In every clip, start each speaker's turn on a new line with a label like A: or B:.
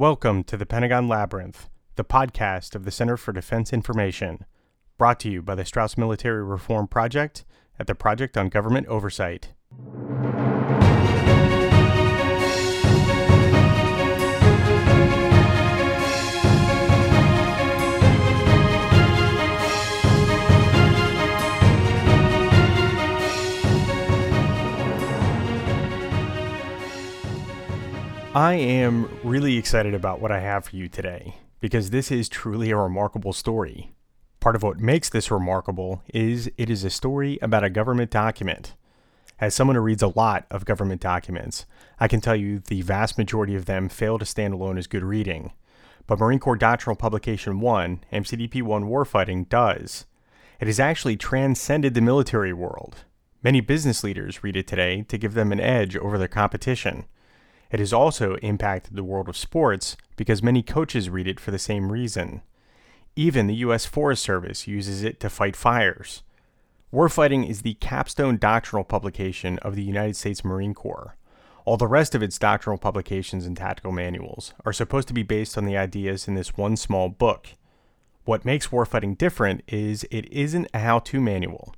A: Welcome to the Pentagon Labyrinth, the podcast of the Center for Defense Information, brought to you by the Strauss Military Reform Project at the Project on Government Oversight. I am really excited about what I have for you today because this is truly a remarkable story. Part of what makes this remarkable is it is a story about a government document. As someone who reads a lot of government documents, I can tell you the vast majority of them fail to stand alone as good reading. But Marine Corps Doctrinal Publication 1, MCDP 1 Warfighting, does. It has actually transcended the military world. Many business leaders read it today to give them an edge over their competition. It has also impacted the world of sports because many coaches read it for the same reason. Even the U.S. Forest Service uses it to fight fires. Warfighting is the capstone doctrinal publication of the United States Marine Corps. All the rest of its doctrinal publications and tactical manuals are supposed to be based on the ideas in this one small book. What makes warfighting different is it isn't a how to manual.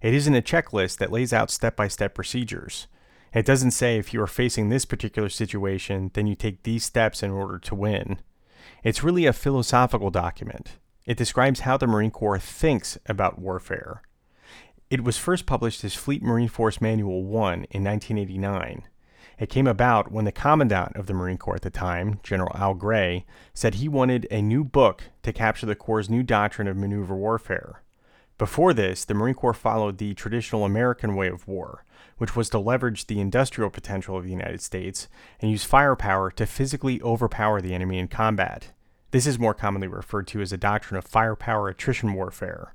A: It isn't a checklist that lays out step by step procedures. It doesn't say if you are facing this particular situation, then you take these steps in order to win. It's really a philosophical document. It describes how the Marine Corps thinks about warfare. It was first published as Fleet Marine Force Manual 1 in 1989. It came about when the Commandant of the Marine Corps at the time, General Al Gray, said he wanted a new book to capture the Corps' new doctrine of maneuver warfare. Before this, the Marine Corps followed the traditional American way of war, which was to leverage the industrial potential of the United States and use firepower to physically overpower the enemy in combat. This is more commonly referred to as a doctrine of firepower attrition warfare.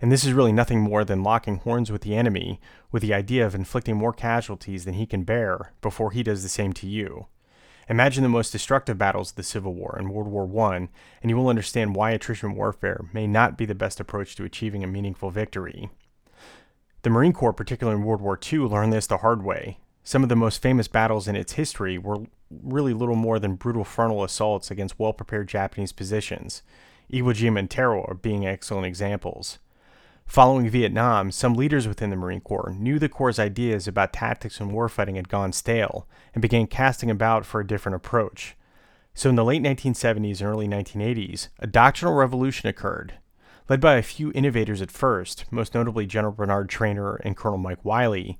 A: And this is really nothing more than locking horns with the enemy with the idea of inflicting more casualties than he can bear before he does the same to you. Imagine the most destructive battles of the Civil War and World War I, and you will understand why attrition warfare may not be the best approach to achieving a meaningful victory. The Marine Corps, particularly in World War II, learned this the hard way. Some of the most famous battles in its history were really little more than brutal frontal assaults against well prepared Japanese positions, Iwo Jima and Tarawa being excellent examples. Following Vietnam, some leaders within the Marine Corps knew the Corps' ideas about tactics and warfighting had gone stale and began casting about for a different approach. So, in the late 1970s and early 1980s, a doctrinal revolution occurred Led by a few innovators at first, most notably General Bernard Trainor and Colonel Mike Wyly,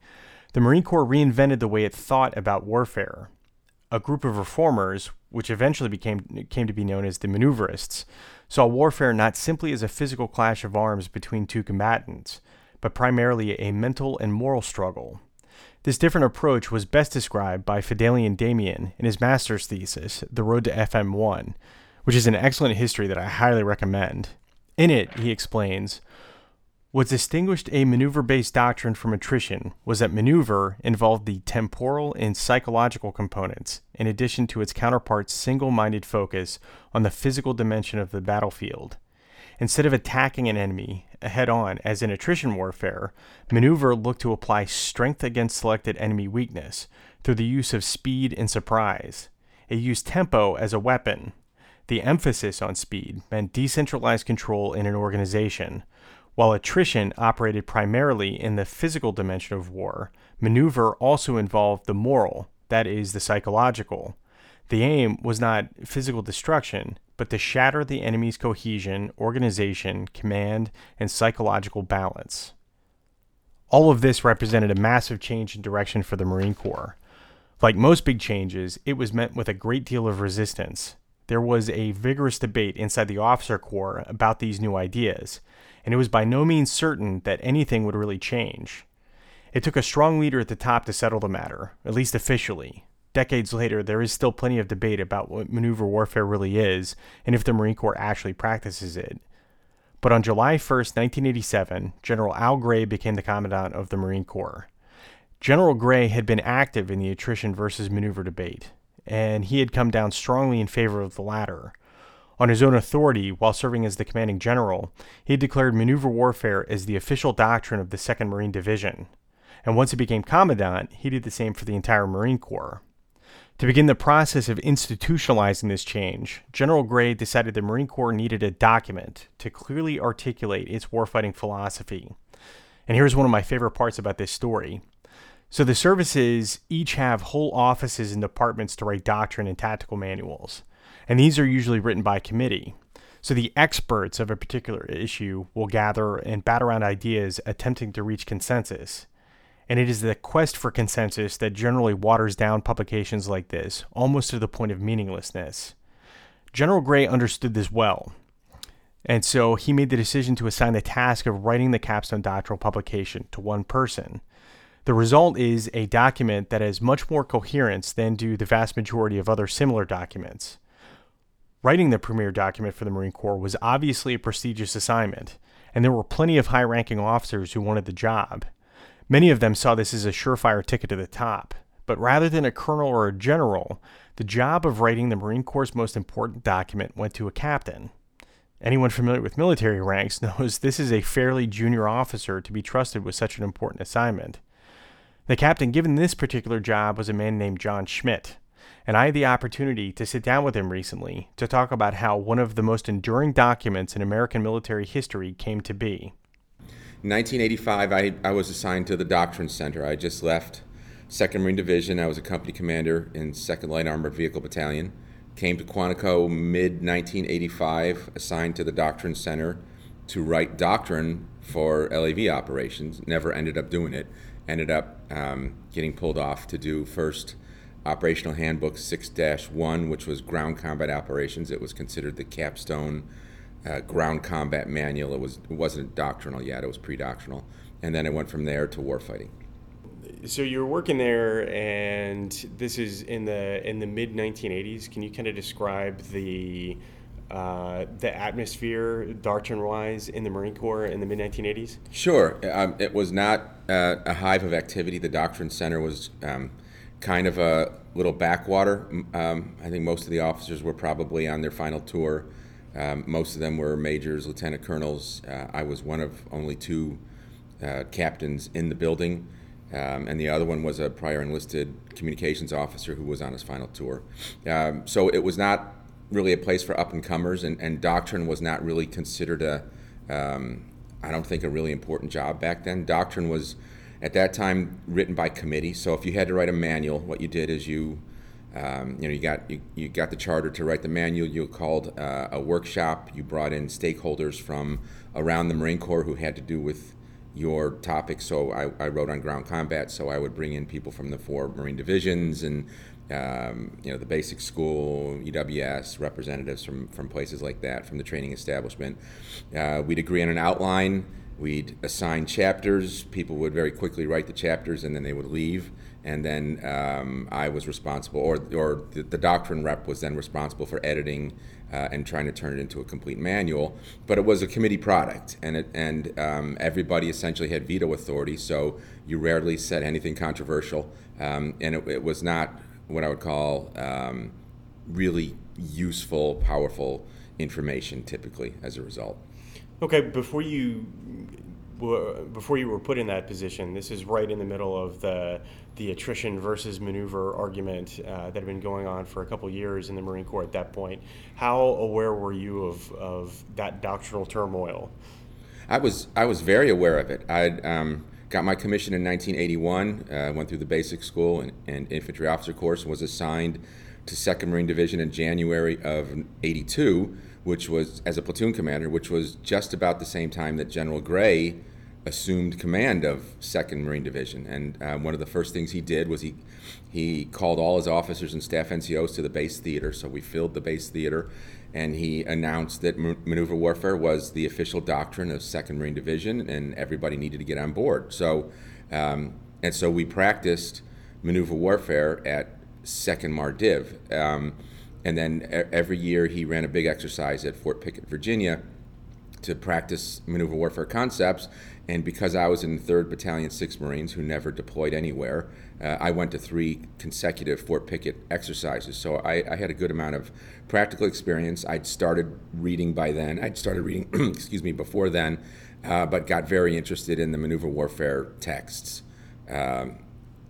A: the Marine Corps reinvented the way it thought about warfare. A group of reformers, which eventually became came to be known as the maneuverists, saw warfare not simply as a physical clash of arms between two combatants, but primarily a mental and moral struggle. This different approach was best described by Fideleon Damian in his master's thesis, The Road to FM1, which is an excellent history that I highly recommend. In it, he explains what distinguished a maneuver based doctrine from attrition was that maneuver involved the temporal and psychological components, in addition to its counterpart's single minded focus on the physical dimension of the battlefield. Instead of attacking an enemy head on, as in attrition warfare, maneuver looked to apply strength against selected enemy weakness through the use of speed and surprise. It used tempo as a weapon, the emphasis on speed meant decentralized control in an organization. While attrition operated primarily in the physical dimension of war, maneuver also involved the moral, that is, the psychological. The aim was not physical destruction, but to shatter the enemy's cohesion, organization, command, and psychological balance. All of this represented a massive change in direction for the Marine Corps. Like most big changes, it was met with a great deal of resistance there was a vigorous debate inside the officer corps about these new ideas, and it was by no means certain that anything would really change. It took a strong leader at the top to settle the matter, at least officially. Decades later, there is still plenty of debate about what maneuver warfare really is and if the Marine Corps actually practices it. But on July 1, 1987, General Al Gray became the Commandant of the Marine Corps. General Gray had been active in the attrition versus maneuver debate and he had come down strongly in favor of the latter. On his own authority, while serving as the commanding general, he declared maneuver warfare as the official doctrine of the 2nd Marine Division. And once he became commandant, he did the same for the entire Marine Corps. To begin the process of institutionalizing this change, General Gray decided the Marine Corps needed a document to clearly articulate its warfighting philosophy. And here's one of my favorite parts about this story. So, the services each have whole offices and departments to write doctrine and tactical manuals, and these are usually written by committee. So, the experts of a particular issue will gather and bat around ideas attempting to reach consensus and it is the quest for consensus that generally waters down publications like this, almost to the point of meaninglessness. General Gray understood this well, and so he made the decision to assign the task of writing the capstone doctoral publication to one person. The result is a document that has much more coherence than do the vast majority of other similar documents. Writing the premier document for the Marine Corps was obviously a prestigious assignment, and there were plenty of high ranking officers who wanted the job. Many of them saw this as a surefire ticket to the top. But rather than a colonel or a general, the job of writing the Marine Corps' most important document went to a captain. Anyone familiar with military ranks knows this is a fairly junior officer to be trusted with such an important assignment. The captain given this particular job was a man named John Schmitt, and I had the opportunity to sit down with him recently to talk about how one of the most enduring documents in American military history came to be.
B: In 1985, I, I was assigned to the Doctrine Center. I just left 2nd Marine Division. I was a company commander in 2nd Light Armored Vehicle Battalion. Came to Quantico mid 1985, assigned to the Doctrine Center to write doctrine for LAV operations. Never ended up doing it. Ended up um, getting pulled off to do first Operational Handbook 6 1, which was ground combat operations. It was considered the capstone uh, ground combat manual. It was it wasn't doctrinal yet; it was pre-doctrinal, and then it went from there to warfighting.
A: So you're working there, and this is in the in the mid 1980s. Can you kind of describe the uh, the atmosphere, doctrine wise, in the Marine Corps in the mid 1980s?
B: Sure. Um, it was not uh, a hive of activity. The Doctrine Center was um, kind of a little backwater. Um, I think most of the officers were probably on their final tour um, most of them were majors, lieutenant colonels. Uh, I was one of only two uh, captains in the building, um, and the other one was a prior enlisted communications officer who was on his final tour. Um, so it was not really a place for up and comers, and, and, doctrine was not really considered a, um, I don't think, a really important job back then. Doctrine was at that time written by committee. So if you had to write a manual, what you did is you um, you know, you got you, you got the charter to write the manual. You called uh, a workshop. You brought in stakeholders from around the Marine Corps who had to do with your topic. So I, I wrote on ground combat. So I would bring in people from the four Marine divisions and um, you know the basic school, EWS representatives from from places like that, from the training establishment. Uh, we'd agree on an outline. We'd assign chapters. People would very quickly write the chapters, and then they would leave and then um, I was responsible, or or the, the, doctrine rep was then responsible for editing uh, and trying to turn it into a complete manual. But it was a committee product, and it and um, everybody essentially had veto authority, so you rarely said anything controversial, um, and it, it, was not what I would call um, really useful, powerful information typically as a result.
A: Okay, before you before you were put in that position, this is right in the middle of the the attrition versus maneuver argument uh, that had been going on for a couple years in the Marine Corps at that point. How aware were you of, of that doctrinal turmoil?
B: I was I was very aware of it. I um, got my commission in 1981. Uh, went through the basic school and, and infantry officer course. Was assigned to Second Marine Division in January of '82, which was as a platoon commander, which was just about the same time that General Gray assumed command of Second Marine Division, and uh, one of the first things he did was he he called all his officers and staff NCOs to the base theater. So we filled the base theater, and he announced that maneuver warfare was the official doctrine of Second Marine Division, and everybody needed to get on board. So um, and so we practiced maneuver warfare at Second Mar Div, um, and then every year he ran a big exercise at Fort Pickett, Virginia to practice maneuver warfare concepts. And because I was in the 3rd Battalion, 6th Marines, who never deployed anywhere, uh, I went to three consecutive Fort Pickett exercises. So I, I, had a good amount of practical experience. I'd started reading by then. I'd started reading, excuse me, before then, uh, but got very interested in the maneuver warfare texts. Um,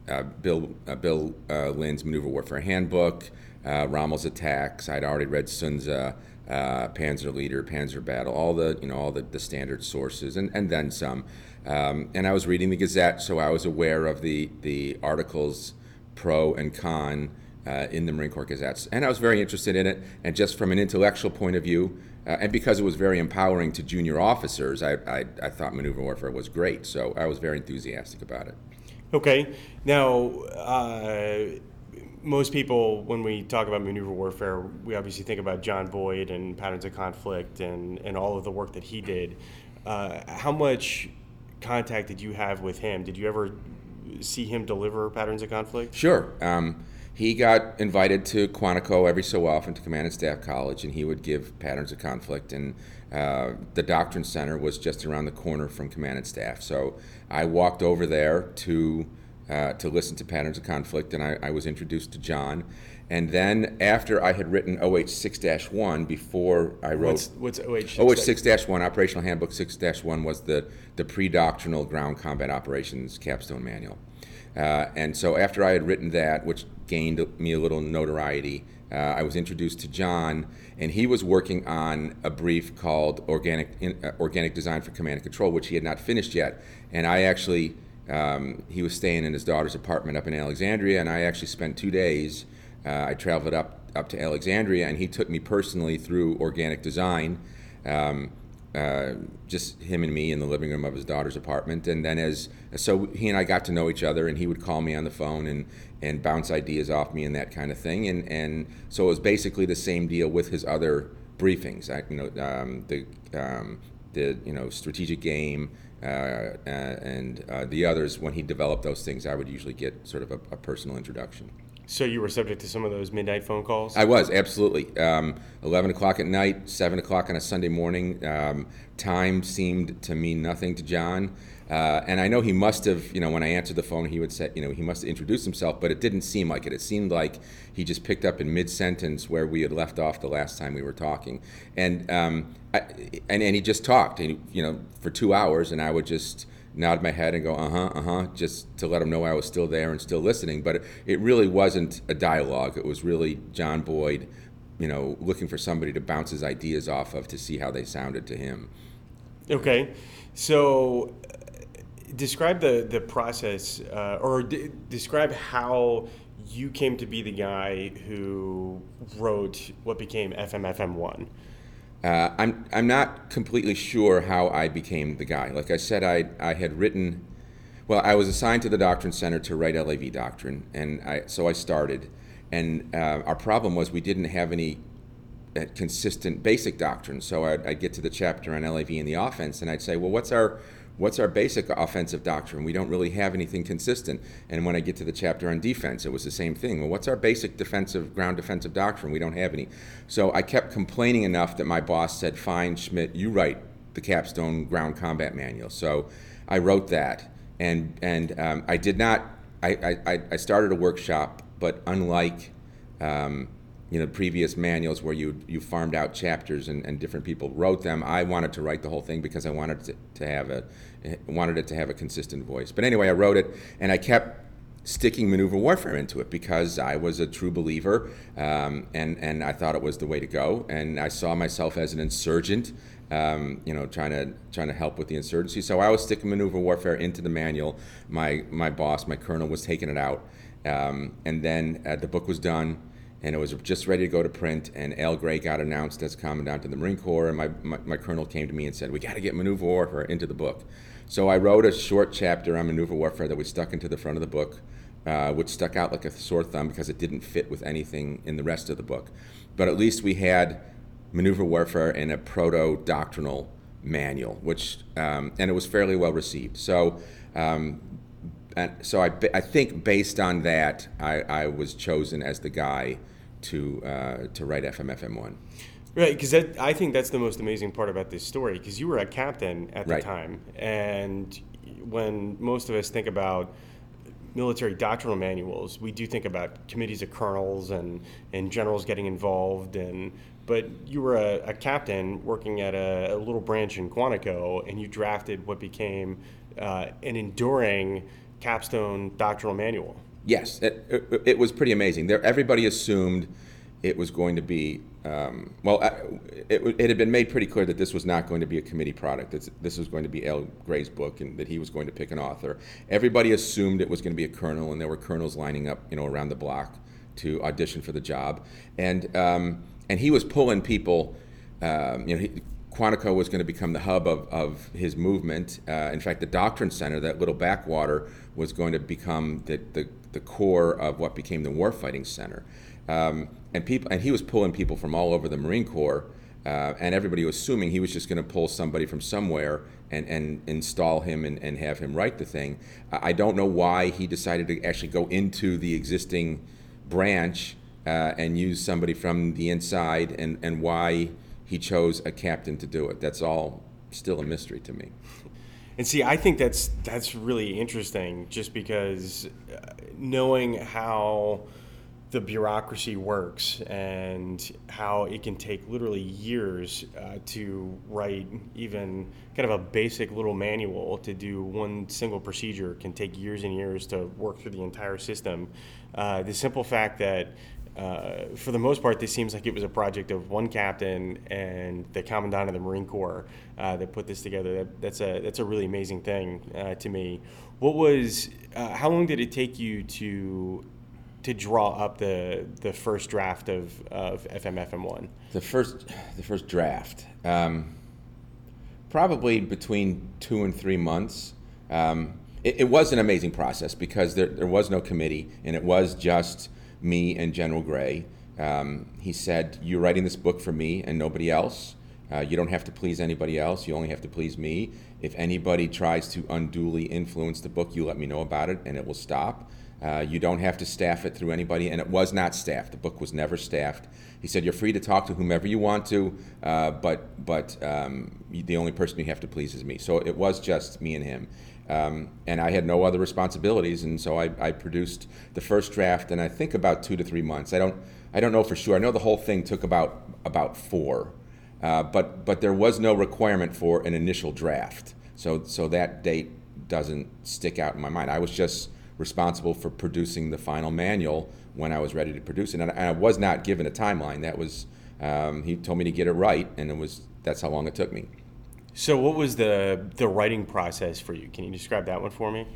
B: uh, Bill uh, Bill uh, Lind's Maneuver Warfare Handbook, uh, Rommel's Attacks. I'd already read Sunza, Tzu, Panzer Leader, Panzer Battle, all the you know all the, the standard sources, and, and then some. Um, and I was reading the Gazette, so I was aware of the the articles pro and con uh, in the Marine Corps Gazettes. And I was very interested in it. And just from an intellectual point of view, uh, and because it was very empowering to junior officers, I, I, I, thought maneuver warfare was great. So I was very enthusiastic about it.
A: Okay. Now, uh, most people, when we talk about maneuver warfare, we obviously think about John Boyd and patterns of conflict and, and all of the work that he did. Uh, how much contact did you have with him? Did you ever see him deliver patterns of conflict?
B: Sure. Um, he got invited to Quantico every so often to Command and Staff College, and he would give patterns of conflict. And uh, the Doctrine Center was just around the corner from Command and Staff, so I walked over there to uh, to listen to patterns of conflict, and I, I, was introduced to John. And then after I had written OH 6-1, before I wrote
A: what's, what's OH
B: OH 6-1 Operational Handbook 6-1 was the the pre-doctrinal ground combat operations capstone manual. Uh, and so after I had written that, which gained me a little notoriety, uh, I was introduced to John, and he was working on a brief called Organic, in, uh, Organic Design for Command and Control, which he had not finished yet. And I actually, um, he was staying in his daughter's apartment up in Alexandria, and I actually spent two days. Uh, I traveled up up to Alexandria, and he took me personally through organic design. Um, uh, just him and me in the living room of his daughter's apartment. And then as so he and I got to know each other, and he would call me on the phone and and bounce ideas off me and that kind of thing. And and so it was basically the same deal with his other briefings. I, you know um, the um, the you know strategic game. Uh, uh, and uh, the others, when he developed those things, I would usually get sort of a, a personal introduction.
A: So you were subject to some of those midnight phone calls.
B: I was absolutely. Um, Eleven o'clock at night, seven o'clock on a Sunday morning. Um, time seemed to mean nothing to John, uh, and I know he must have. You know, when I answered the phone, he would say, you know, he must have introduced himself, but it didn't seem like it. It seemed like he just picked up in mid sentence where we had left off the last time we were talking, and um, I, and and he just talked, and, you know, for two hours, and I would just nod my head and go, uh huh, uh huh, just to let him know I was still there and still listening. But it, it really wasn't a dialogue. It was really John Boyd, you know, looking for somebody to bounce his ideas off of to see how they sounded to him.
A: Okay. So describe the, the process uh, or d- describe how you came to be the guy who wrote what became FMFM1.
B: Uh, I'm I'm not completely sure how I became the guy. Like I said, I I had written. Well, I was assigned to the Doctrine Center to write LAV doctrine, and I so I started. And uh, our problem was we didn't have any uh, consistent basic doctrine. So I'd, I'd, get to the chapter on LAV and the offense, and I'd say, well, what's our what's our basic offensive doctrine? We don't really have anything consistent. And when I get to the chapter on defense, it was the same thing. Well, what's our basic defensive ground defensive doctrine? We don't have any. So I kept complaining enough that my boss said, "Fine, Schmitt, you write the capstone ground combat manual." So I wrote that, and and um, I did not. I, I, I started a workshop, but unlike um, you know previous manuals where you you farmed out chapters and, and different people wrote them. I wanted to write the whole thing because I wanted to, to have a wanted it to have a consistent voice. But anyway, I wrote it and I kept sticking maneuver warfare into it because I was a true believer um, and and I thought it was the way to go. And I saw myself as an insurgent. Um, you know, trying to trying to help with the insurgency. So I was sticking maneuver warfare into the manual. My my boss, my colonel, was taking it out, um, and then uh, the book was done and it was just ready to go to print. And Al Gray got announced as commandant of the Marine Corps, and my, my, my colonel came to me and said, "We got to get maneuver warfare into the book." So I wrote a short chapter on maneuver warfare that we stuck into the front of the book, uh, which stuck out like a sore thumb because it didn't fit with anything in the rest of the book. But at least we had maneuver warfare in a proto doctrinal manual, which um, and it was fairly well received. So. Um, and so I, I think based on that, I, I was chosen as the guy to uh, to write FMFM1.
A: Right, because I think that's the most amazing part about this story. Because you were a captain at the right. time, and when most of us think about military doctrinal manuals, we do think about committees of colonels and, and generals getting involved. And but you were a, a captain working at a, a, little branch in Quantico, and you drafted what became uh, an enduring capstone doctoral manual.
B: Yes, it, it, it was pretty amazing. There, everybody assumed it was going to be um, well. uh, It, it had been made pretty clear that this was not going to be a committee product. It's, this was going to be Al Gray's book, and that he was going to pick an author. Everybody assumed it was going to be a colonel, and there were colonels lining up, you know, around the block to audition for the job, and um, and he was pulling people. Um, you know, he, Quantico was going to become the hub of, of his movement. Uh, in fact, the Doctrine Center, that little backwater, was going to become the, the, the core of what became the Warfighting Center. Um, and people, and he was pulling people from all over the Marine Corps, uh, and everybody was assuming he was just going to pull somebody from somewhere and, and install him and, and have him write the thing. I don't know why he decided to actually go into the existing branch uh, and use somebody from the inside, and, and why he chose a captain to do it. That's all still a mystery to me.
A: And see, I think that's that's really interesting, just because uh, knowing how the bureaucracy works and how it can take literally years uh, to write even kind of a basic little manual to do one single procedure can take years and years to work through the entire system. Uh, the simple fact that uh, for the most part, this seems like it was a project of one captain and the commandant of the Marine Corps uh, that put this together. That, that's a that's a really amazing thing uh, to me. What was? Uh, how long did it take you to to draw up the the first draft of of FMFM one?
B: The first, the first draft, um, probably between two and three months. Um, it, it was an amazing process because there, there was no committee, and it was just me and General Gray. Um, he said, "You're writing this book for me and nobody else. Uh, you don't have to please anybody else. You only have to please me. If anybody tries to unduly influence the book, you let me know about it, and it will stop." Uh, you don't have to staff it through anybody, and it was not staffed. The book was never staffed. He said you're free to talk to whomever you want to, uh, but but um, the only person you have to please is me. So it was just me and him, um, and I had no other responsibilities, and so I, I produced the first draft, and I think about two to three months. I don't I don't know for sure. I know the whole thing took about about four, uh, but but there was no requirement for an initial draft. So so that date doesn't stick out in my mind. I was just responsible for producing the final manual when I was ready to produce it. And I, was not given a timeline. That was um, he told me to get it right, and it was that's how long it took me.
A: So, what was the the writing process for you? Can you describe that one for me?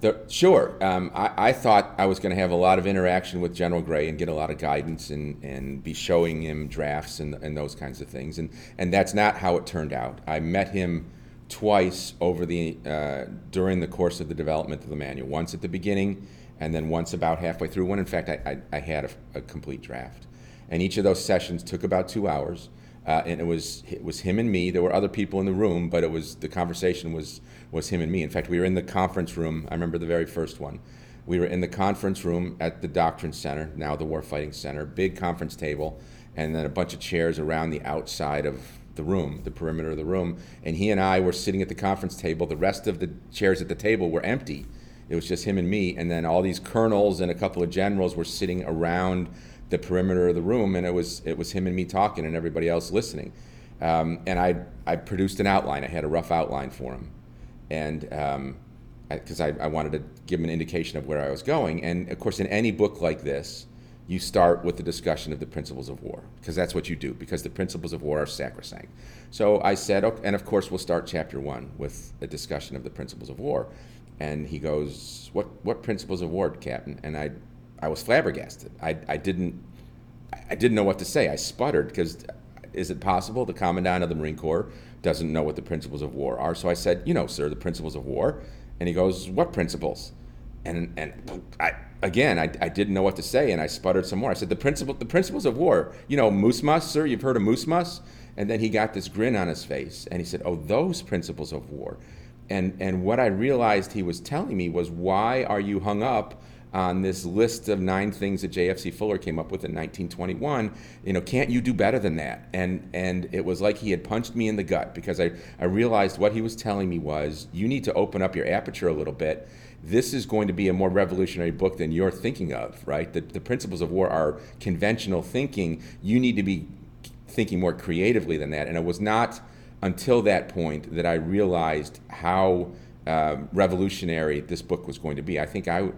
B: The, sure. Um, I, I, thought I was going to have a lot of interaction with General Gray and get a lot of guidance and, and be showing him drafts and, and those kinds of things. And, and that's not how it turned out. I met him twice over the uh, during the course of the development of the manual. Once at the beginning, and then once about halfway through. When in fact I, I, I had a, a, complete draft, and each of those sessions took about two hours. Uh, and it was it was him and me. There were other people in the room, but it was the conversation was was him and me. In fact, we were in the conference room. I remember the very first one. We were in the conference room at the Doctrine Center, now the Warfighting Center, big conference table, and then a bunch of chairs around the outside of the room, the perimeter of the room, and he and I were sitting at the conference table. The rest of the chairs at the table were empty. It was just him and me, and then all these colonels and a couple of generals were sitting around the perimeter of the room, and it was it was him and me talking, and everybody else listening. Um, and I I produced an outline. I had a rough outline for him, and because um, I, I, I wanted to give him an indication of where I was going. And of course, in any book like this, you start with the discussion of the principles of war because that's what you do because the principles of war are sacrosanct. So I said, okay, and of course we'll start chapter one with a discussion of the principles of war. And he goes, "What what principles of war, Captain?" And I, I was flabbergasted. I, I didn't I didn't know what to say. I sputtered because uh, is it possible the commandant of the Marine Corps doesn't know what the principles of war are? So I said, "You know, sir, the principles of war." And he goes, "What principles?" And and I again, I, I didn't know what to say, and I sputtered some more. I said, "The principle, the principles of war. You know, MOOSEMUSS, sir. You've heard of MOOSEMUSS?" And then he got this grin on his face, and he said, "Oh, those principles of war." And and what I realized he was telling me was, "Why are you hung up?" on this list of nine things that JFC Fuller came up with in 1921. You know, can't you do better than that? And and it was like he had punched me in the gut because I, I realized what he was telling me was you need to open up your aperture a little bit this is going to be a more revolutionary book than you're thinking of, right? The, the principles of war are conventional thinking. You need to be thinking more creatively than that. And it was not until that point that I realized how um, revolutionary this book was going to be. I think I,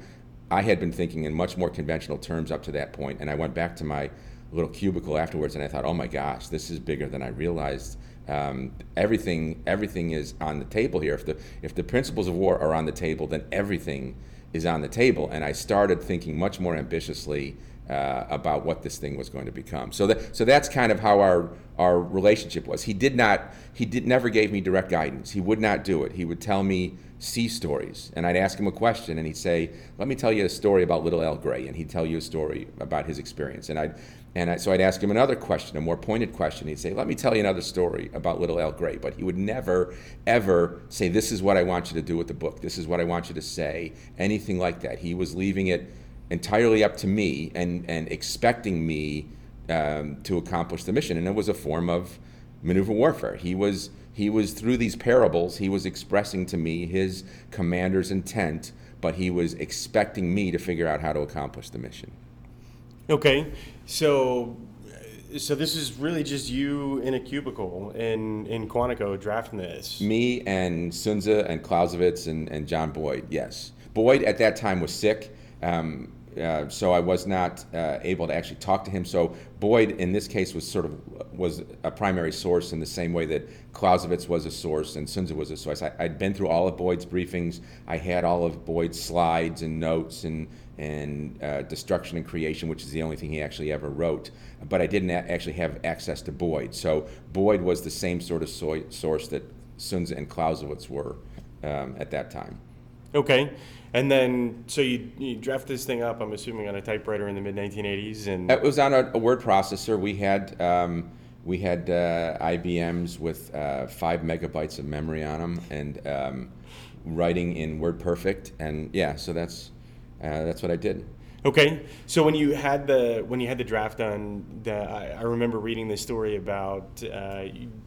B: I had been thinking in much more conventional terms up to that point, and I went back to my little cubicle afterwards, and I thought, oh my gosh, this is bigger than I realized. Um, everything, everything is on the table here. If the if the principles of war are on the table, then everything is on the table. And I started thinking much more ambitiously uh, about what this thing was going to become. So that so that's kind of how our our relationship was. He did not he did never gave me direct guidance. He would not do it. He would tell me sea stories, and I'd ask him a question, and he'd say, "Let me tell you a story about Little Al Gray," and he'd tell you a story about his experience, and I'd and I, so I'd ask him another question, a more pointed question. He'd say, Let me tell you another story about Little Al Gray. But he would never, ever say, This is what I want you to do with the book. This is what I want you to say. Anything like that. He was leaving it entirely up to me and, and expecting me um, to accomplish the mission. And it was a form of maneuver warfare. He was, he was, through these parables, he was expressing to me his commander's intent, but he was expecting me to figure out how to accomplish the mission.
A: Okay, so so this is really just you in a cubicle in in Quantico drafting this.
B: Me and Sun Tzu and Clausewitz and, and John Boyd. Yes, Boyd at that time was sick. Um, uh, so I was not uh, able to actually talk to him. So Boyd, in this case, was sort of was a primary source in the same way that Clausewitz was a source and Sun Tzu was a source. I, had been through all of Boyd's briefings. I had all of Boyd's slides and notes and and uh, Destruction and Creation, which is the only thing he actually ever wrote. But I didn't a- actually have access to Boyd. So Boyd was the same sort of so- source that Sun Tzu and Clausewitz were um, at that time.
A: Okay. And then, so you, you draft this thing up, I'm assuming, on a typewriter in the mid 1980s, and
B: it was on a, a word processor. We had um, we had uh, IBMs with uh, five megabytes of memory on them, and um, writing in WordPerfect, and yeah, so that's uh, that's what I did.
A: Okay, so when you had the when you had the draft done, the, I, I remember reading the story about uh,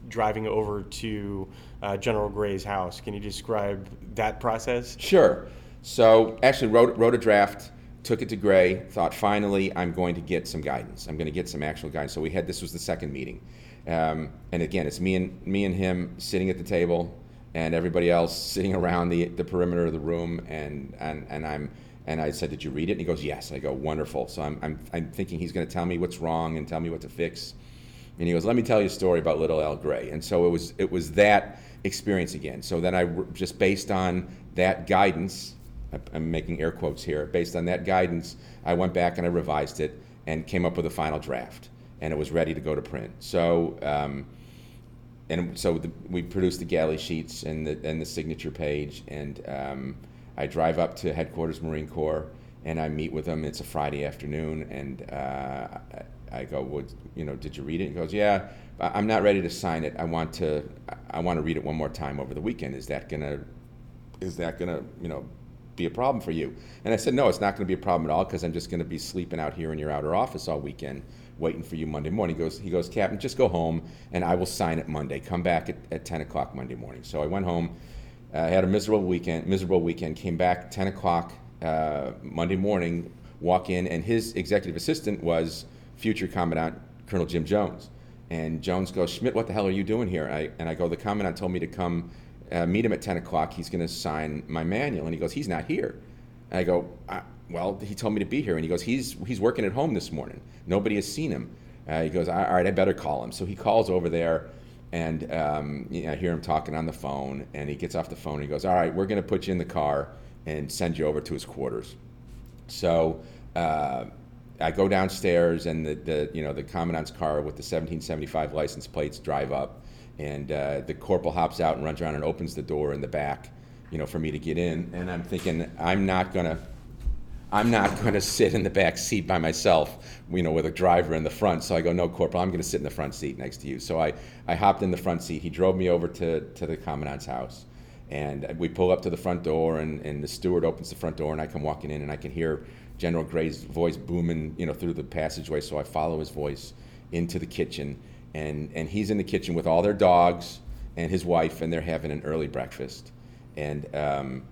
A: driving over to uh, General Gray's house. Can you describe that process?
B: Sure. So actually wrote wrote a draft, took it to Gray. Thought finally I'm going to get some guidance. I'm going to get some actual guidance. So we had this was the second meeting, um, and again it's me and me and him sitting at the table, and everybody else sitting around the the perimeter of the room, and and and I'm and I said, Did you read it? And he goes, Yes. I go, Wonderful. So I'm, I'm, I'm thinking he's going to tell me what's wrong and tell me what to fix. And he goes, Let me tell you a story about little Al Gray. And so it was, it was that experience again. So then I just based on that guidance, I'm making air quotes here, based on that guidance, I went back and I revised it and came up with a final draft. And it was ready to go to print. So, um, and so the, we produced the galley sheets and the, and the signature page. And, um, I drive up to headquarters Marine Corps and I meet with him. It's a Friday afternoon, and uh, I go, well, you know, did you read it? He goes, yeah. I'm not ready to sign it. I want to. I want to read it one more time over the weekend. Is that gonna? Is that gonna? You know, be a problem for you? And I said, no, it's not going to be a problem at all because I'm just going to be sleeping out here in your outer office all weekend, waiting for you Monday morning. He goes, he goes, Captain, just go home and I will sign it Monday. Come back at, at 10 o'clock Monday morning. So I went home. I uh, had a miserable weekend. Miserable weekend. Came back 10 o'clock uh, Monday morning. Walk in, and his executive assistant was future Commandant Colonel Jim Jones. And Jones goes, Schmitt, what the hell are you doing here? I, and I go, the Commandant told me to come uh, meet him at 10 o'clock. He's going to sign my manual. And he goes, he's not here. And I go, well, he told me to be here. And he goes, he's, he's working at home this morning. Nobody has seen him. Uh, he goes, all right, I better call him. So he calls over there and um, you know, I hear him talking on the phone, and he gets off the phone. and He goes, "All right, we're going to put you in the car and send you over to his quarters." So uh, I go downstairs, and the, the you know the commandant's car with the 1775 license plates drive up, and uh, the corporal hops out and runs around and opens the door in the back, you know, for me to get in. And I'm thinking, I'm not going to I'm not going to sit in the back seat by myself, you know, with a driver in the front. So I go, no, Corporal, I'm going to sit in the front seat next to you. So I, I hopped in the front seat. He drove me over to, to the commandant's house. And we pull up to the front door, and, and the steward opens the front door, and I come walking in, and I can hear General Gray's voice booming, you know, through the passageway. So I follow his voice into the kitchen, and, and he's in the kitchen with all their dogs and his wife, and they're having an early breakfast. And um,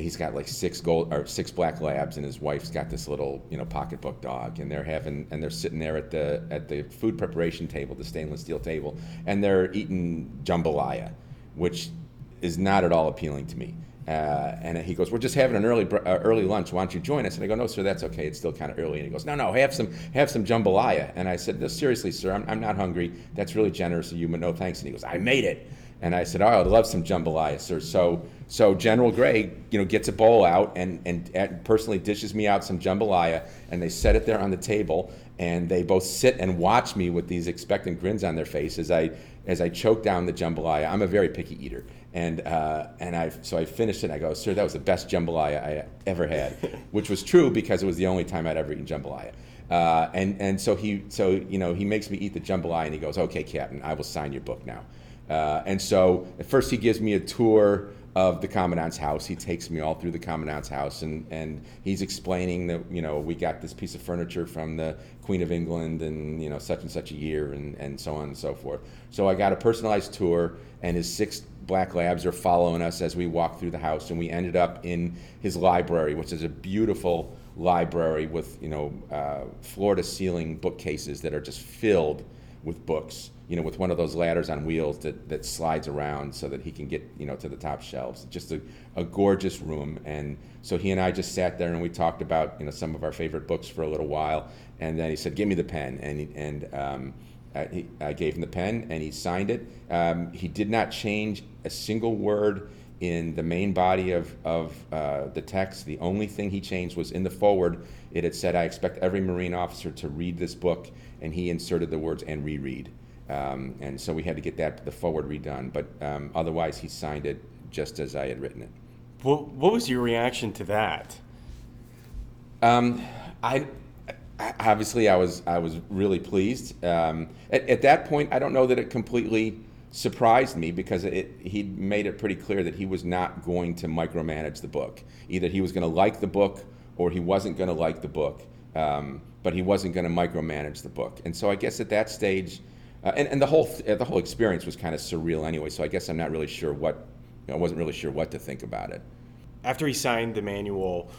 B: he's got like six gold or six black labs, and his wife's got this little you know pocketbook dog, and they're having and they're sitting there at the at the food preparation table, the stainless steel table, and they're eating jambalaya, which is not at all appealing to me. Uh, and he goes, "We're just having an early uh, early lunch. Why don't you join us?" And I go, "No, sir, that's okay. It's still kind of early." And he goes, "No, no, have some have some jambalaya." And I said, "No, seriously, sir, I'm, I'm not hungry. That's really generous of you, but no thanks." And he goes, "I made it." And I said, "Oh, I'd love some jambalaya, sir." So so General Gray, you know, gets a bowl out and and personally dishes me out some jambalaya, and they set it there on the table, and they both sit and watch me with these expectant grins on their face as I as I choke down the jambalaya. I'm a very picky eater, and uh, and I so I finished it. and I go, sir, that was the best jambalaya I ever had, which was true because it was the only time I'd ever eaten jambalaya. Uh, and and so he so you know he makes me eat the jambalaya and he goes, okay, Captain, I will sign your book now. Uh, and so at first he gives me a tour of the commandant's house. He takes me all through the commandant's house, and, and he's explaining that you know we got this piece of furniture from the Queen of England, and you know such and such a year, and, and so on and so forth. So I got a personalized tour, and his six black labs are following us as we walk through the house, and we ended up in his library, which is a beautiful library with you know uh, floor to ceiling bookcases that are just filled with books you know, with one of those ladders on wheels that, that slides around so that he can get, you know, to the top shelves. Just a, a gorgeous room. And so he and I just sat there and we talked about, you know, some of our favorite books for a little while. And then he said, give me the pen. And, he, and um, I, I, gave him the pen and he signed it. Um, he did not change a single word in the main body of, of uh, the text. The only thing he changed was in the forward, it had said, I expect every Marine officer to read this book. And he inserted the words and reread. Um, and so we had to get that the forward redone. But um, otherwise, he signed it just as I had written it.
A: What, what was your reaction to that?
B: Um, I obviously I was I was really pleased. Um, at, at, that point, I don't know that it completely surprised me because it, he made it pretty clear that he was not going to micromanage the book. Either he was going to like the book or he wasn't going to like the book. Um, but he wasn't going to micromanage the book. And so I guess at that stage, uh, and, and the whole th- the whole experience was kind of surreal anyway. So I guess I'm not really sure what you know, I wasn't really sure what to think about it.
A: After he signed the manual,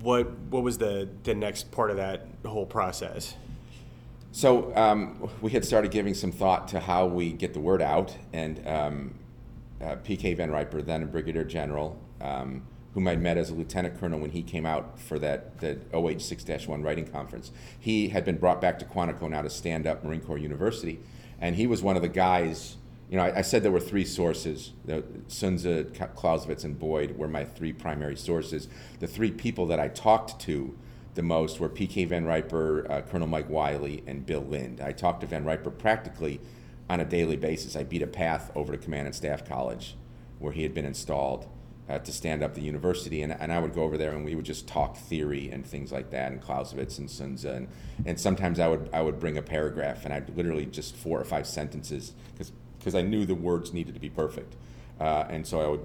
A: what what was the the next part of that whole process?
B: So um, we had started giving some thought to how we get the word out, and um, uh, P.K. Van Riper, then a brigadier general, um, whom I'd met as a lieutenant colonel when he came out for that the OH 6-1 writing conference. He had been brought back to Quantico now to stand up Marine Corps University, and he was one of the guys. You know, I, I said there were three sources: the, Sun Tzu, Clausewitz, and Boyd were my three primary sources. The three people that I talked to the most were P.K. Van Riper, uh, Colonel Mike Wyly, and Bill Lind. I talked to Van Riper practically on a daily basis. I beat a path over to Command and Staff College, where he had been installed uh, to stand up the university, and, and I would go over there and we would just talk theory and things like that, and Clausewitz and Sun Tzu, and, and sometimes I would I would bring a paragraph and I'd literally just four or five sentences because I knew the words needed to be perfect, uh, and so I would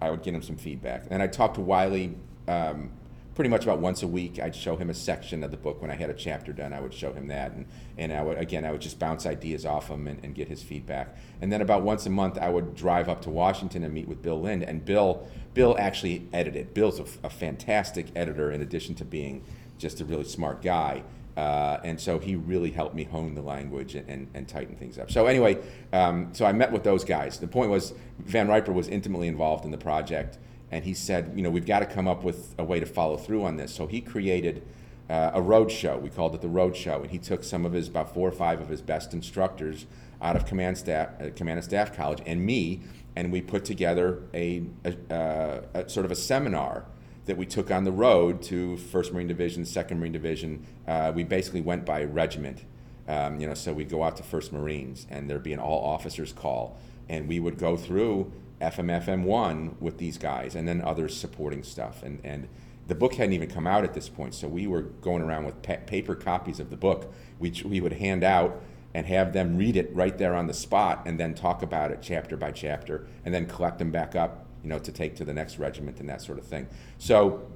B: I would get him some feedback, and I talked to Wyly. Um, pretty much about once a week i'd show him a section of the book. When i had a chapter done i would show him that. And, and I would, again i would just bounce ideas off him and, and get his feedback. And then about once a month i would drive up to washington and meet with bill lind. And bill bill actually edited. Bill's a, a fantastic editor in addition to being just a really smart guy. Uh, and so he really helped me hone the language and, and, and tighten things up. So anyway, um, so I met with those guys. The point was Van Riper was intimately involved in the project and he said, you know, we've got to come up with a way to follow through on this. So he created uh, a road show. We called it the road show, and he took some of his about four or five of his best instructors out of command staff, uh, command and staff college, and me, and we put together a, a, uh, a, sort of a seminar that we took on the road to First Marine Division, Second Marine Division. Uh, we basically went by regiment. Um, you know, so we'd go out to First Marines, and there'd be an all officers call, and we would go through FMFM1 with these guys, and then others supporting stuff. And, and the book hadn't even come out at this point, so we were going around with pa- paper copies of the book, which we would hand out and have them read it right there on the spot, and then talk about it chapter by chapter, and then collect them back up, you know, to take to the next regiment and that sort of thing. So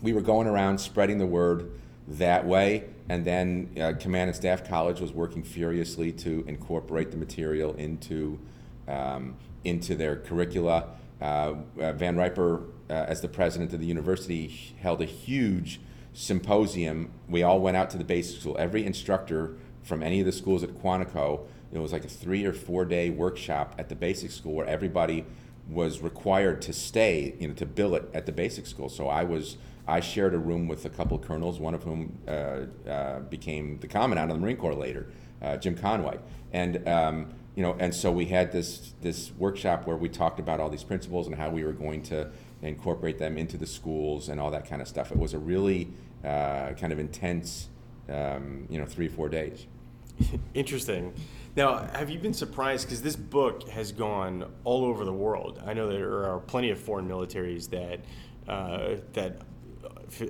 B: we were going around spreading the word that way, and then uh, Command and Staff College was working furiously to incorporate the material into. Um, into their curricula. Uh, uh, Van Riper, uh, as the president of the university, held a huge symposium. We all went out to the basic school. Every instructor from any of the schools at Quantico, it was like a three or four day workshop at the basic school where everybody was required to stay, you know, to billet at the basic school. So I was I shared a room with a couple of colonels, one of whom uh, uh, became the commandant of the Marine Corps later, uh, Jim Conway, and um, you know, and so we had this this workshop where we talked about all these principles and how we were going to incorporate them into the schools and all that kind of stuff. It was a really uh, kind of intense, um, you know, three four days.
A: Interesting. Now, have you been surprised? Because this book has gone all over the world. I know there are plenty of foreign militaries that uh, that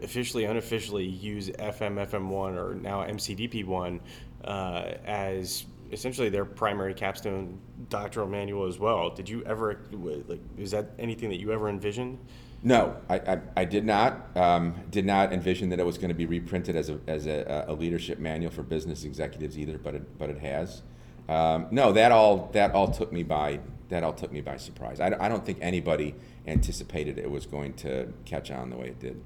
A: officially, unofficially use FM, FM1, or now MCDP1 uh, as essentially their primary capstone doctrinal manual as well. Did you ever like? Is that anything that you ever envisioned?
B: No, I, I, I did not. Um, did not envision that it was going to be reprinted as a as a, a, leadership manual for business executives either, but it but it has. Um, no, that all that all took me by that all took me by surprise. I, I don't think anybody anticipated it was going to catch on the way it did.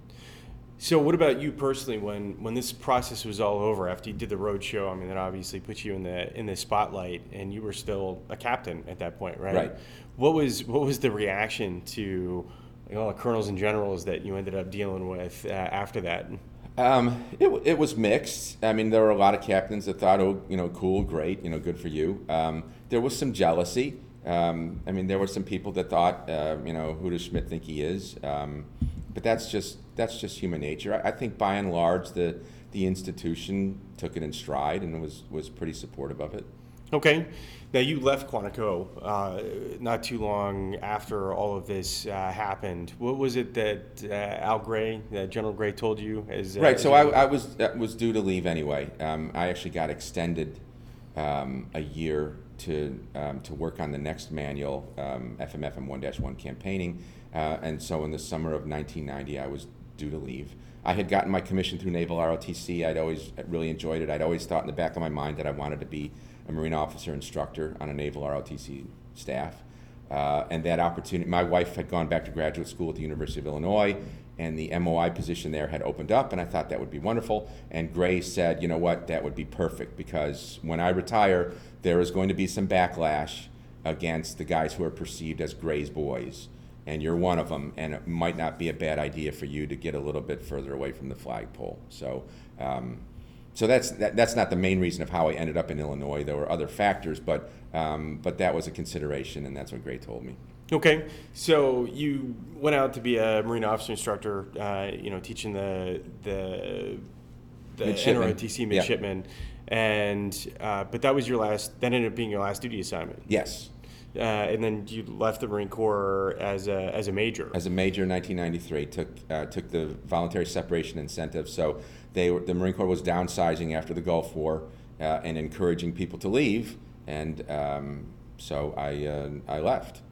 A: So, what about you personally? When when this process was all over, after you did the road show, I mean, that obviously put you in the in the spotlight, and you were still a captain at that point, right?
B: Right.
A: What was what was the reaction to you know, the colonels and generals that you ended up dealing with uh, after that?
B: Um, it, it was mixed. I mean, there were a lot of captains that thought, oh, you know, cool, great, you know, good for you. Um, there was some jealousy. Um, I mean, there were some people that thought, uh, you know, who does Schmitt think he is? But that's just that's just human nature. I, I, think by and large the the institution took it in stride and was was pretty supportive of it.
A: Okay. Now you left Quantico uh, not too long after all of this uh, happened. What was it that uh, Al Gray, General Gray, told you? As,
B: uh, right. So I, I, was was due to leave anyway. Um, I actually got extended um, a year to um, to work on the next manual, um, FMFM 1-1 campaigning. Uh, and so in the summer of 1990, I was due to leave. I had gotten my commission through Naval ROTC. I'd always really enjoyed it. I'd always thought in the back of my mind that I wanted to be a Marine officer instructor on a Naval ROTC staff. Uh, and that opportunity, my wife had gone back to graduate school at the University of Illinois, and the MOI position there had opened up, and I thought that would be wonderful. And Gray said, you know what, that would be perfect because when I retire, there is going to be some backlash against the guys who are perceived as Gray's boys and you're one of them, and it might not be a bad idea for you to get a little bit further away from the flagpole. So, um, so that's that, that's not the main reason of how I ended up in Illinois. There were other factors, but um, but that was a consideration, and that's what Gray told me.
A: Okay, so you went out to be a Marine officer instructor, uh, you know, teaching the the the
B: midshipman.
A: NROTC midshipman, yeah. and uh, but that was your last. That ended up being your last duty assignment.
B: Yes.
A: Uh, and then you left the Marine Corps as a, as a major.
B: As a major in 1993, took uh, took the voluntary separation incentive. So they were, the Marine Corps was downsizing after the Gulf War uh, and encouraging people to leave, and um, so I uh, I left.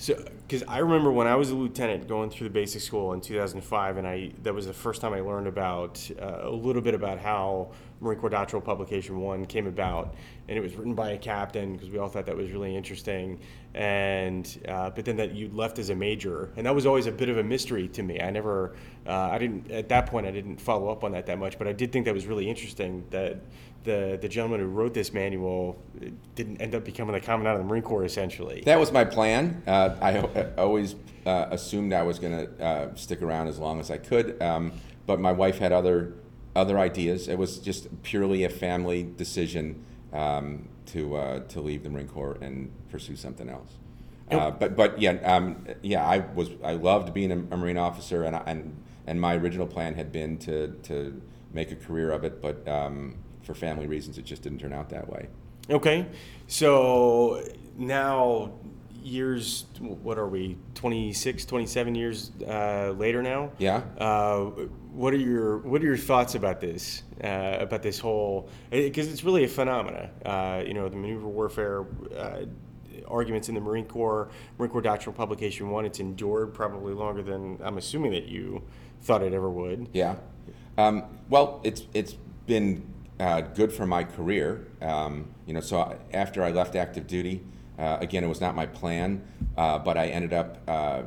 A: So, because I remember when I was a lieutenant going through the basic school in 2005, and I that was the first time I learned about uh, a little bit about how Marine Corps Doctrinal Publication One came about, and it was written by a captain because we all thought that was really interesting. And uh, but then that you left as a major, and that was always a bit of a mystery to me. I never, uh, I didn't at that point I didn't follow up on that that much, but I did think that was really interesting that the the gentleman who wrote this manual didn't end up becoming the commandant of the Marine Corps. Essentially,
B: that was my plan. Uh, I, I, always uh, assumed I was going to uh, stick around as long as I could, um, but my wife had other other ideas. It was just purely a family decision um, to uh, to leave the Marine Corps and pursue something else. Uh, but but yeah um, yeah I was I loved being a, a Marine officer and and and my original plan had been to to make a career of it, but um, for family reasons, it just didn't turn out that way.
A: Okay, so now years what are we 26 27 years uh, later now?
B: Yeah.
A: Uh, what are your what are your thoughts about this uh, about this whole because it's really a phenomena uh, you know the maneuver warfare uh, arguments in the Marine Corps Marine Corps doctrinal publication one it's endured probably longer than I'm assuming that you thought it ever would.
B: Yeah. Um, well it's it's been uh, good for my career. Um, you know, so after I left active duty, uh, again, it was not my plan, uh, but I ended up uh,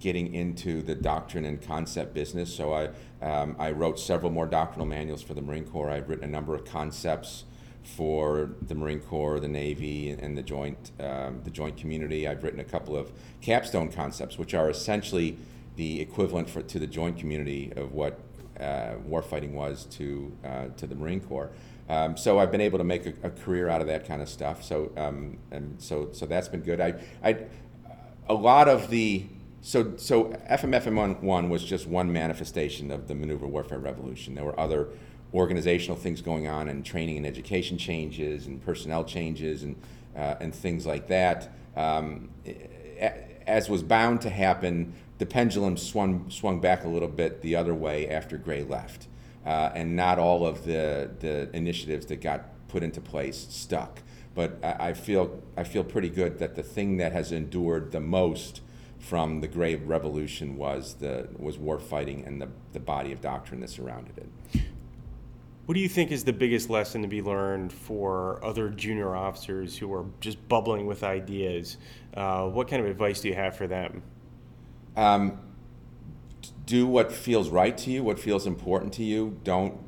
B: getting into the doctrine and concept business. So I, um, I wrote several more doctrinal manuals for the Marine Corps. I've written a number of concepts for the Marine Corps, the Navy, and the joint um, the joint community. I've written a couple of capstone concepts, which are essentially the equivalent for, to the joint community of what uh, warfighting was to uh, to the Marine Corps. Um, so I've been able to make a, a, career out of that kind of stuff. So um, and so so that's been good. I I a lot of the so so FMFM one was just one manifestation of the maneuver warfare revolution. There were other organizational things going on and training and education changes and personnel changes and uh, and things like that. Um, as was bound to happen, the pendulum swung swung back a little bit the other way after Gray left, uh, and not all of the the initiatives that got put into place stuck. But I, I feel I feel pretty good that the thing that has endured the most from the Gray Revolution was the was war fighting and the, the body of doctrine that surrounded it.
A: What do you think is the biggest lesson to be learned for other junior officers who are just bubbling with ideas? Uh, what kind of advice do you have for them?
B: Um, do what feels right to you, what feels important to you. Don't,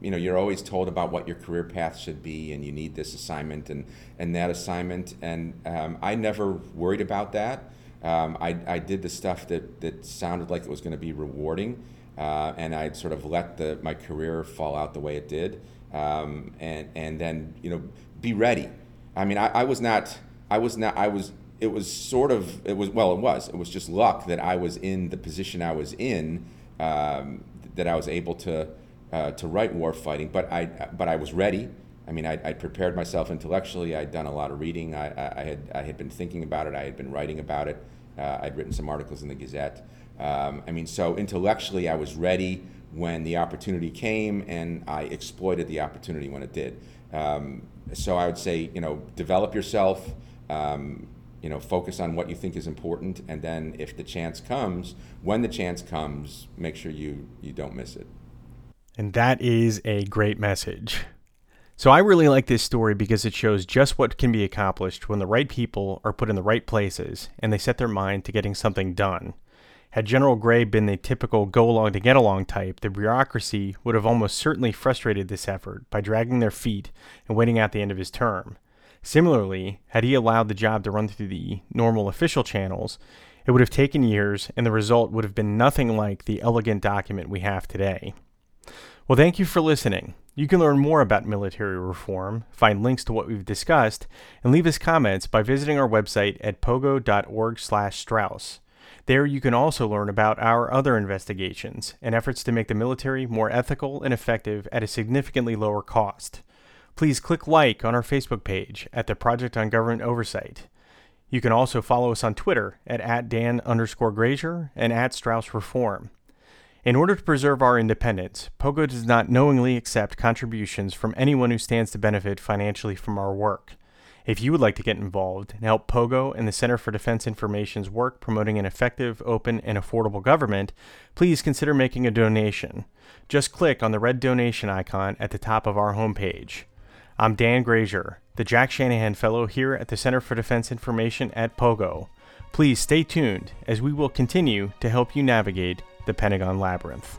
B: you know, you're always told about what your career path should be, and you need this assignment and, and that assignment. And um, I never worried about that. Um, I, I did the stuff that, that sounded like it was going to be rewarding uh, and I'd sort of let the, my career fall out the way it did, um, and and then you know be ready. I mean, I, I, was not, I was not, I was. It was sort of, it was well, it was. It was just luck that I was in the position I was in, um, that I was able to uh, to write war fighting. But I, but I was ready. I mean, I, prepared myself intellectually. I'd done a lot of reading. I, I, had, I had been thinking about it. I had been writing about it. Uh, I'd written some articles in the Gazette. Um, I mean, so intellectually, I was ready when the opportunity came, and I exploited the opportunity when it did. Um, so I would say, you know, develop yourself. Um, you know, focus on what you think is important, and then if the chance comes, when the chance comes, make sure you you don't miss it.
A: And that is a great message. So I really like this story because it shows just what can be accomplished when the right people are put in the right places and they set their mind to getting something done. Had General Gray been the typical go along to get along type, the bureaucracy would have almost certainly frustrated this effort by dragging their feet and waiting out the end of his term. Similarly, had he allowed the job to run through the normal official channels, it would have taken years and the result would have been nothing like the elegant document we have today. Well, thank you for listening. You can learn more about military reform, find links to what we've discussed, and leave us comments by visiting our website at pogo.org/straus. There you can also learn about our other investigations and efforts to make the military more ethical and effective at a significantly lower cost. Please click like on our Facebook page at the Project on Government Oversight. You can also follow us on Twitter at, at Dan underscore Grazier and at Straus Reform. In order to preserve our independence, POGO does not knowingly accept contributions from anyone who stands to benefit financially from our work. If you would like to get involved and help POGO and the Center for Defense Information's work promoting an effective, open, and affordable government, please consider making a donation. Just click on the red donation icon at the top of our homepage. I'm Dan Grazier, the Jack Shanahan Fellow here at the Center for Defense Information at POGO. Please stay tuned as we will continue to help you navigate the Pentagon Labyrinth.